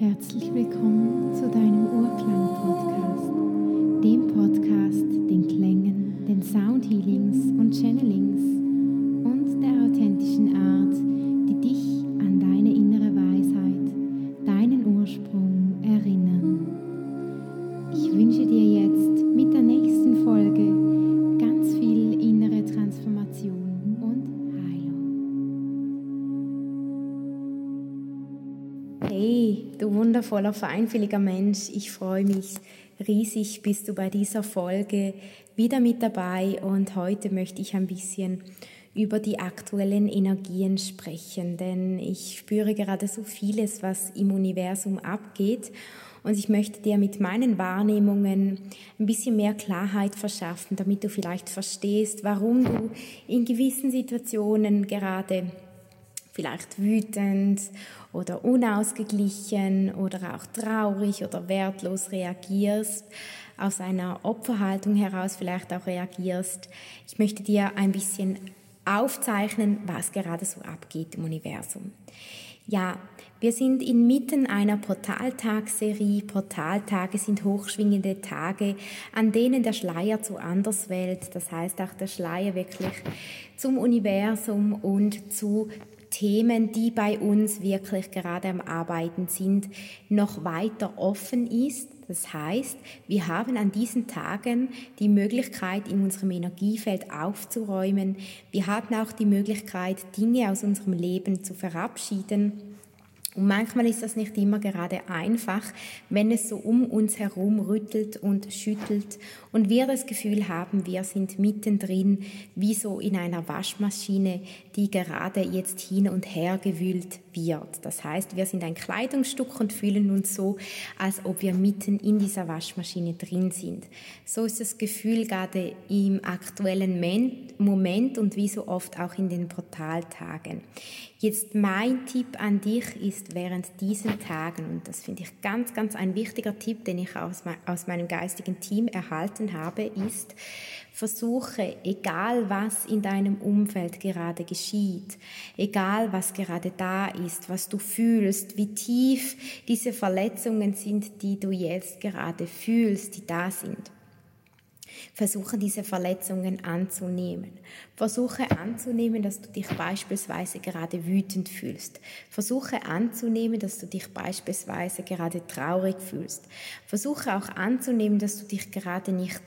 Herzlich willkommen zu deinem Urklang-Podcast, dem Podcast den Klängen, den Soundhealings und Channelings und der authentischen Art, die dich an deine innere Weisheit, deinen Ursprung erinnern. Ich wünsche dir jetzt wundervoller, feinfühliger Mensch, ich freue mich riesig, bist du bei dieser Folge wieder mit dabei. Und heute möchte ich ein bisschen über die aktuellen Energien sprechen, denn ich spüre gerade so vieles, was im Universum abgeht. Und ich möchte dir mit meinen Wahrnehmungen ein bisschen mehr Klarheit verschaffen, damit du vielleicht verstehst, warum du in gewissen Situationen gerade vielleicht wütend oder unausgeglichen oder auch traurig oder wertlos reagierst, aus einer Opferhaltung heraus vielleicht auch reagierst. Ich möchte dir ein bisschen aufzeichnen, was gerade so abgeht im Universum. Ja, wir sind inmitten einer Portaltagsserie. Portaltage sind hochschwingende Tage, an denen der Schleier zur Anderswelt, das heißt auch der Schleier wirklich zum Universum und zu Themen, die bei uns wirklich gerade am Arbeiten sind, noch weiter offen ist. Das heißt, wir haben an diesen Tagen die Möglichkeit, in unserem Energiefeld aufzuräumen. Wir haben auch die Möglichkeit, Dinge aus unserem Leben zu verabschieden und manchmal ist das nicht immer gerade einfach, wenn es so um uns herum rüttelt und schüttelt und wir das Gefühl haben, wir sind mittendrin, wie so in einer Waschmaschine, die gerade jetzt hin und her gewühlt wird. Das heißt, wir sind ein Kleidungsstück und fühlen uns so, als ob wir mitten in dieser Waschmaschine drin sind. So ist das Gefühl gerade im aktuellen Moment und wie so oft auch in den Portaltagen. Jetzt mein Tipp an dich ist während diesen Tagen, und das finde ich ganz, ganz ein wichtiger Tipp, den ich aus, aus meinem geistigen Team erhalten habe, ist, versuche, egal was in deinem Umfeld gerade geschieht, egal was gerade da ist, was du fühlst, wie tief diese Verletzungen sind, die du jetzt gerade fühlst, die da sind Versuche diese Verletzungen anzunehmen. Versuche anzunehmen, dass du dich beispielsweise gerade wütend fühlst. Versuche anzunehmen, dass du dich beispielsweise gerade traurig fühlst. Versuche auch anzunehmen, dass du dich gerade nicht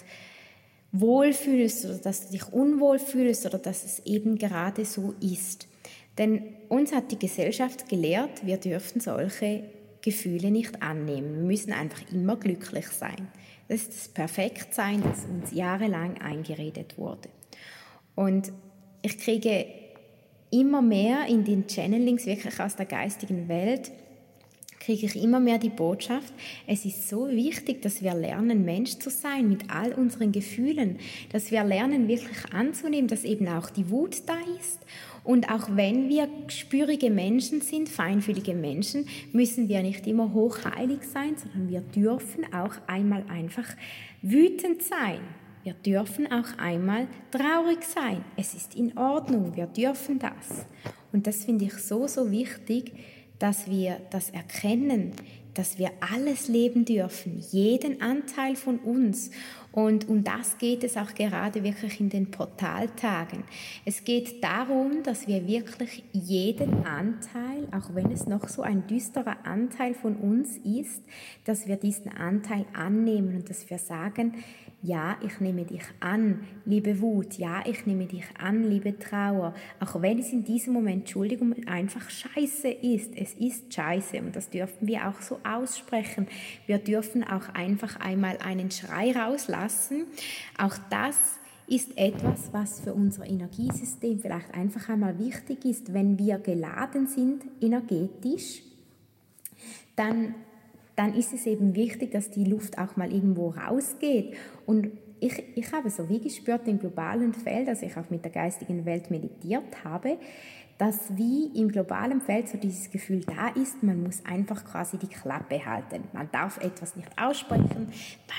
wohlfühlst oder dass du dich unwohl fühlst oder dass es eben gerade so ist. Denn uns hat die Gesellschaft gelehrt, wir dürfen solche Gefühle nicht annehmen. Wir müssen einfach immer glücklich sein. Das ist das Perfektsein, das uns jahrelang eingeredet wurde. Und ich kriege immer mehr in den Channelings, wirklich aus der geistigen Welt, kriege ich immer mehr die Botschaft, es ist so wichtig, dass wir lernen, Mensch zu sein mit all unseren Gefühlen, dass wir lernen, wirklich anzunehmen, dass eben auch die Wut da ist. Und auch wenn wir spürige Menschen sind, feinfühlige Menschen, müssen wir nicht immer hochheilig sein, sondern wir dürfen auch einmal einfach wütend sein. Wir dürfen auch einmal traurig sein. Es ist in Ordnung, wir dürfen das. Und das finde ich so, so wichtig, dass wir das erkennen, dass wir alles leben dürfen, jeden Anteil von uns. Und um das geht es auch gerade wirklich in den Portaltagen. Es geht darum, dass wir wirklich jeden Anteil, auch wenn es noch so ein düsterer Anteil von uns ist, dass wir diesen Anteil annehmen und dass wir sagen, ja, ich nehme dich an, liebe Wut. Ja, ich nehme dich an, liebe Trauer. Auch wenn es in diesem Moment, Entschuldigung, einfach scheiße ist. Es ist scheiße und das dürfen wir auch so aussprechen. Wir dürfen auch einfach einmal einen Schrei rauslassen. Auch das ist etwas, was für unser Energiesystem vielleicht einfach einmal wichtig ist. Wenn wir geladen sind energetisch, dann dann ist es eben wichtig, dass die Luft auch mal irgendwo rausgeht. Und ich, ich habe so wie gespürt im globalen Feld, als ich auch mit der geistigen Welt meditiert habe, dass wie im globalen Feld so dieses Gefühl da ist, man muss einfach quasi die Klappe halten. Man darf etwas nicht aussprechen,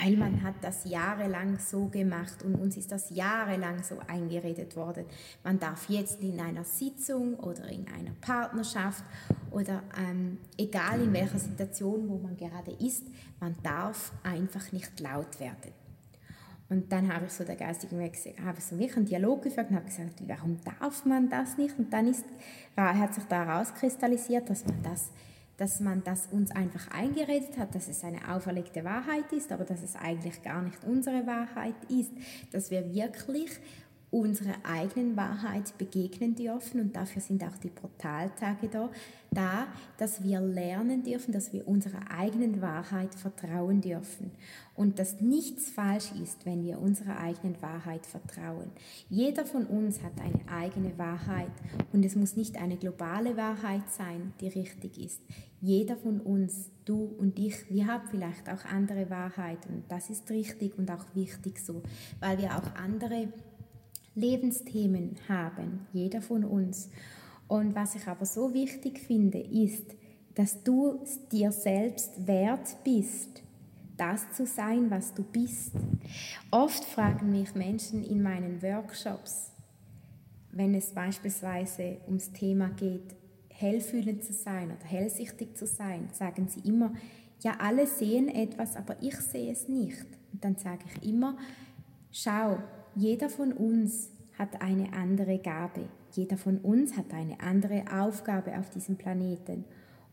weil man hat das jahrelang so gemacht und uns ist das jahrelang so eingeredet worden. Man darf jetzt in einer Sitzung oder in einer Partnerschaft oder ähm, egal in welcher Situation, wo man gerade ist, man darf einfach nicht laut werden. Und dann habe ich so der geistigen Weg habe so wirklich einen Dialog geführt und habe gesagt, warum darf man das nicht? Und dann ist, hat sich da herauskristallisiert, dass man das dass man das uns einfach eingeredet hat, dass es eine auferlegte Wahrheit ist, aber dass es eigentlich gar nicht unsere Wahrheit ist, dass wir wirklich unserer eigenen Wahrheit begegnen dürfen und dafür sind auch die Portaltage da, da, dass wir lernen dürfen, dass wir unserer eigenen Wahrheit vertrauen dürfen und dass nichts falsch ist, wenn wir unserer eigenen Wahrheit vertrauen. Jeder von uns hat eine eigene Wahrheit und es muss nicht eine globale Wahrheit sein, die richtig ist. Jeder von uns, du und ich, wir haben vielleicht auch andere Wahrheiten und das ist richtig und auch wichtig so, weil wir auch andere Lebensthemen haben, jeder von uns. Und was ich aber so wichtig finde, ist, dass du dir selbst wert bist, das zu sein, was du bist. Oft fragen mich Menschen in meinen Workshops, wenn es beispielsweise ums Thema geht, hellfühlend zu sein oder hellsichtig zu sein, sagen sie immer, ja, alle sehen etwas, aber ich sehe es nicht. Und dann sage ich immer, schau, jeder von uns hat eine andere Gabe. Jeder von uns hat eine andere Aufgabe auf diesem Planeten.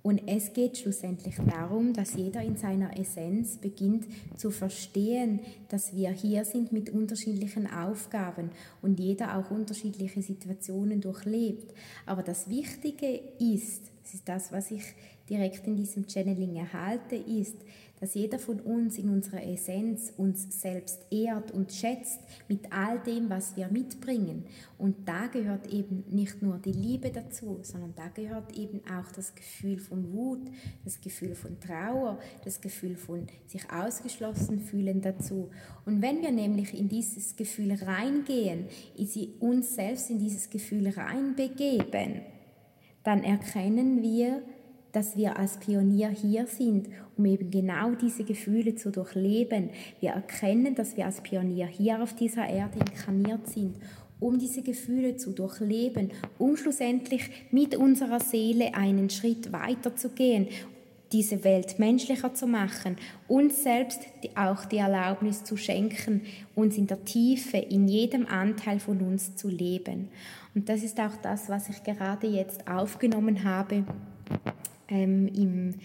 Und es geht schlussendlich darum, dass jeder in seiner Essenz beginnt zu verstehen, dass wir hier sind mit unterschiedlichen Aufgaben und jeder auch unterschiedliche Situationen durchlebt. Aber das Wichtige ist, das ist das, was ich direkt in diesem Channeling erhalte, ist, dass jeder von uns in unserer Essenz uns selbst ehrt und schätzt mit all dem, was wir mitbringen. Und da gehört eben nicht nur die Liebe dazu, sondern da gehört eben auch das Gefühl von Wut, das Gefühl von Trauer, das Gefühl von sich ausgeschlossen fühlen dazu. Und wenn wir nämlich in dieses Gefühl reingehen, uns selbst in dieses Gefühl reinbegeben, dann erkennen wir, dass wir als Pionier hier sind, um eben genau diese Gefühle zu durchleben. Wir erkennen, dass wir als Pionier hier auf dieser Erde inkarniert sind, um diese Gefühle zu durchleben, um schlussendlich mit unserer Seele einen Schritt weiter zu gehen, diese Welt menschlicher zu machen, uns selbst auch die Erlaubnis zu schenken, uns in der Tiefe, in jedem Anteil von uns zu leben. Und das ist auch das, was ich gerade jetzt aufgenommen habe ähm, im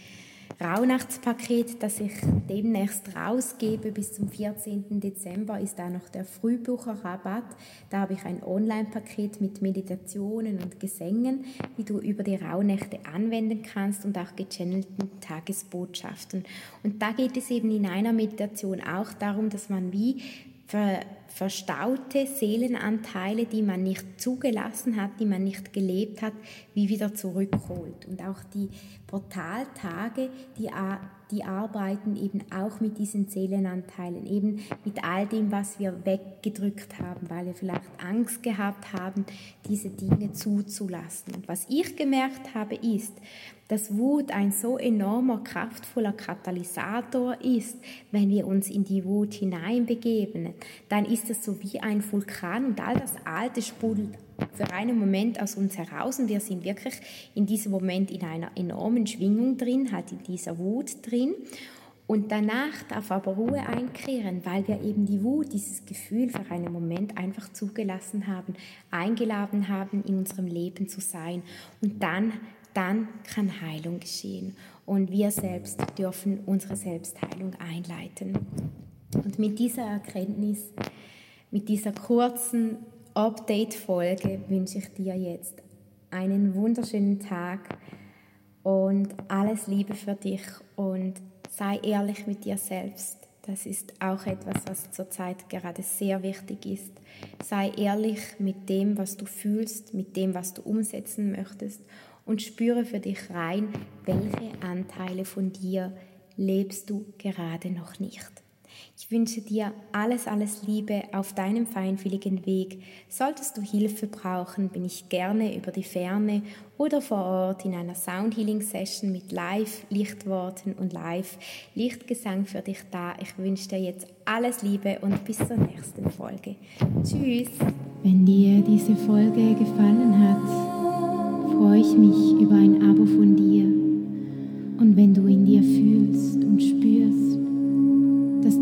Rauhnachtspaket, das ich demnächst rausgebe bis zum 14. Dezember, ist da noch der Frühbucherrabatt. Da habe ich ein Online-Paket mit Meditationen und Gesängen, die du über die Rauhnächte anwenden kannst und auch gechannelten Tagesbotschaften. Und da geht es eben in einer Meditation auch darum, dass man wie verstaute Seelenanteile, die man nicht zugelassen hat, die man nicht gelebt hat, wie wieder zurückholt. Und auch die Portaltage, die, die arbeiten eben auch mit diesen Seelenanteilen, eben mit all dem, was wir weggedrückt haben, weil wir vielleicht Angst gehabt haben, diese Dinge zuzulassen. Und was ich gemerkt habe, ist, dass Wut ein so enormer, kraftvoller Katalysator ist, wenn wir uns in die Wut hineinbegeben, dann ist es so wie ein Vulkan und all das Alte sprudelt für einen Moment aus uns heraus und wir sind wirklich in diesem Moment in einer enormen Schwingung drin, halt in dieser Wut drin. Und danach darf aber Ruhe einkehren, weil wir eben die Wut, dieses Gefühl für einen Moment einfach zugelassen haben, eingeladen haben, in unserem Leben zu sein. Und dann dann kann Heilung geschehen. Und wir selbst dürfen unsere Selbstheilung einleiten. Und mit dieser Erkenntnis, mit dieser kurzen Update-Folge wünsche ich dir jetzt einen wunderschönen Tag und alles Liebe für dich und sei ehrlich mit dir selbst. Das ist auch etwas, was zurzeit gerade sehr wichtig ist. Sei ehrlich mit dem, was du fühlst, mit dem, was du umsetzen möchtest und spüre für dich rein, welche Anteile von dir lebst du gerade noch nicht. Ich wünsche dir alles, alles Liebe auf deinem feinfühligen Weg. Solltest du Hilfe brauchen, bin ich gerne über die Ferne oder vor Ort in einer Sound Healing Session mit Live-Lichtworten und Live-Lichtgesang für dich da. Ich wünsche dir jetzt alles Liebe und bis zur nächsten Folge. Tschüss! Wenn dir diese Folge gefallen hat, freue ich mich über ein Abo von dir. Und wenn du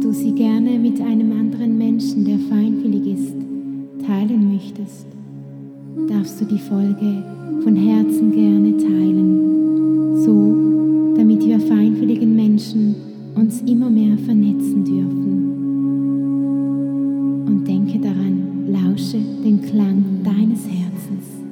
du sie gerne mit einem anderen Menschen, der feinfühlig ist, teilen möchtest, darfst du die Folge von Herzen gerne teilen, so damit wir feinfühligen Menschen uns immer mehr vernetzen dürfen. Und denke daran, lausche den Klang deines Herzens.